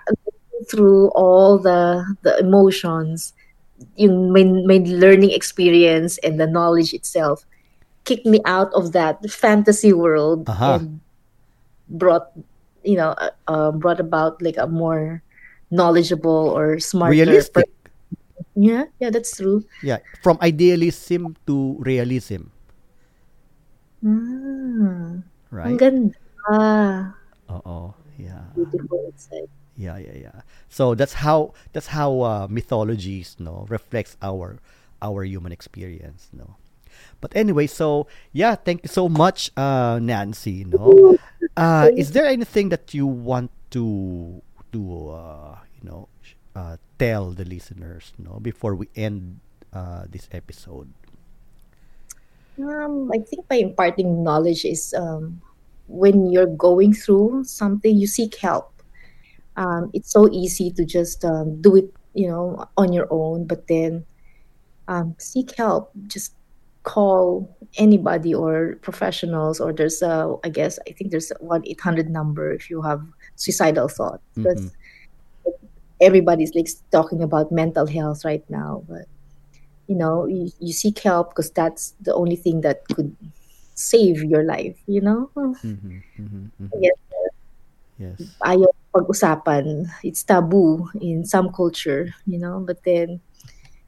through all the, the emotions, yung my, my learning experience and the knowledge itself kicked me out of that fantasy world Aha. and brought, you know, uh, uh, brought about like a more knowledgeable or smarter realistic yeah, yeah, that's true. yeah from idealism to realism Ang right ganda. oh yeah Beautiful. Yeah, yeah, yeah. So that's how that's how uh, mythologies, no, reflects our our human experience, no. But anyway, so yeah, thank you so much, uh, Nancy. No, uh, is there anything that you want to to uh, you know uh, tell the listeners, no, before we end uh, this episode? Um, I think by imparting knowledge is um, when you're going through something, you seek help. Um, it's so easy to just um, do it, you know, on your own, but then um, seek help. Just call anybody or professionals, or there's a, I guess, I think there's a 1 800 number if you have suicidal thoughts. Because everybody's like talking about mental health right now, but you know, you, you seek help because that's the only thing that could save your life, you know? Mm-hmm, mm-hmm, mm-hmm. Yes. Yes. ayaw pag-usapan. It's taboo in some culture, you know. But then,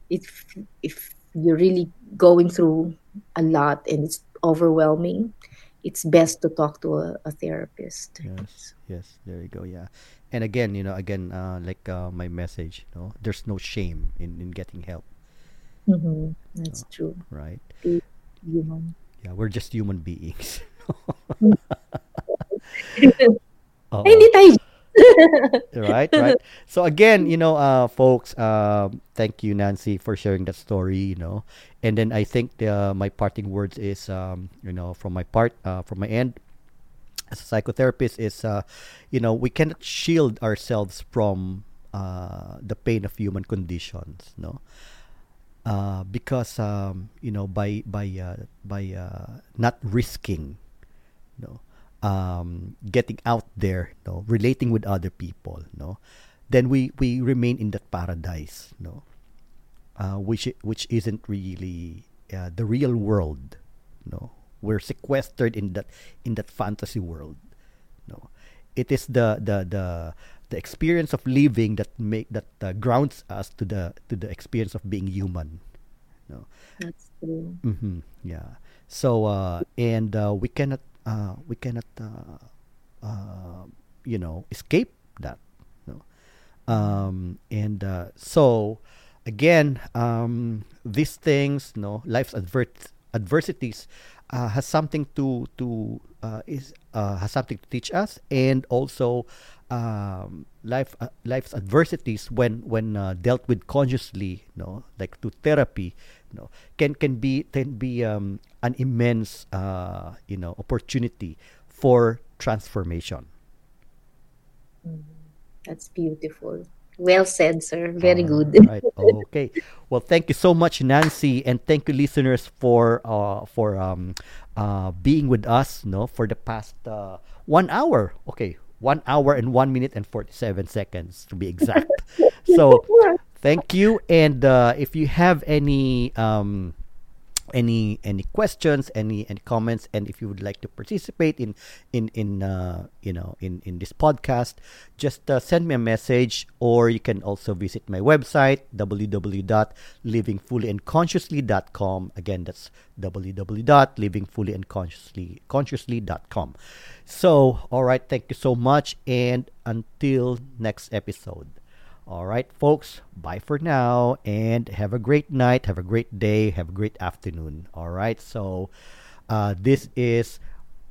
if if you're really going through a lot and it's overwhelming, it's best to talk to a, a therapist. Yes. Yes. There you go. Yeah. And again, you know, again, uh, like uh, my message, you know, there's no shame in, in getting help, Mhm. That's true. right? Be human. Yeah, we're just human beings. Ay, hindi tayo. right right so again you know uh folks um thank you nancy for sharing that story you know and then i think the, my parting words is um you know from my part uh from my end as a psychotherapist is uh you know we cannot shield ourselves from uh the pain of human conditions no uh because um you know by by uh by uh not risking no um getting out there no relating with other people no then we we remain in that paradise no uh which which isn't really uh, the real world no we're sequestered in that in that fantasy world no it is the the the the experience of living that make that uh, grounds us to the to the experience of being human no That's true. hmm Yeah. So uh, and uh, we cannot uh, we cannot uh, uh, you know escape that. No. Um, and uh, so again, um, these things, no, life's advert adversities uh, has something to to uh, is uh, has something to teach us, and also um, life uh, life's adversities when when uh, dealt with consciously, you no, like to therapy, no, can can be can be um, an immense uh, you know opportunity for transformation. That's beautiful. Well said, sir. Very good. right. *laughs* Okay. Well, thank you so much, Nancy, and thank you, listeners, for uh, for um, uh, being with us. No, for the past uh, one hour. Okay, one hour and one minute and forty-seven seconds to be exact. *laughs* so, thank you. And uh, if you have any um, any any questions any any comments and if you would like to participate in in in uh, you know in in this podcast just uh, send me a message or you can also visit my website www.livingfullyandconsciously.com again that's www.livingfullyandconsciously.com so all right thank you so much and until next episode all right, folks, bye for now and have a great night, have a great day, have a great afternoon. All right, so uh, this is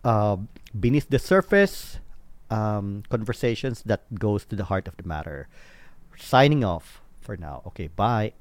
uh, Beneath the Surface um, conversations that goes to the heart of the matter. Signing off for now. Okay, bye.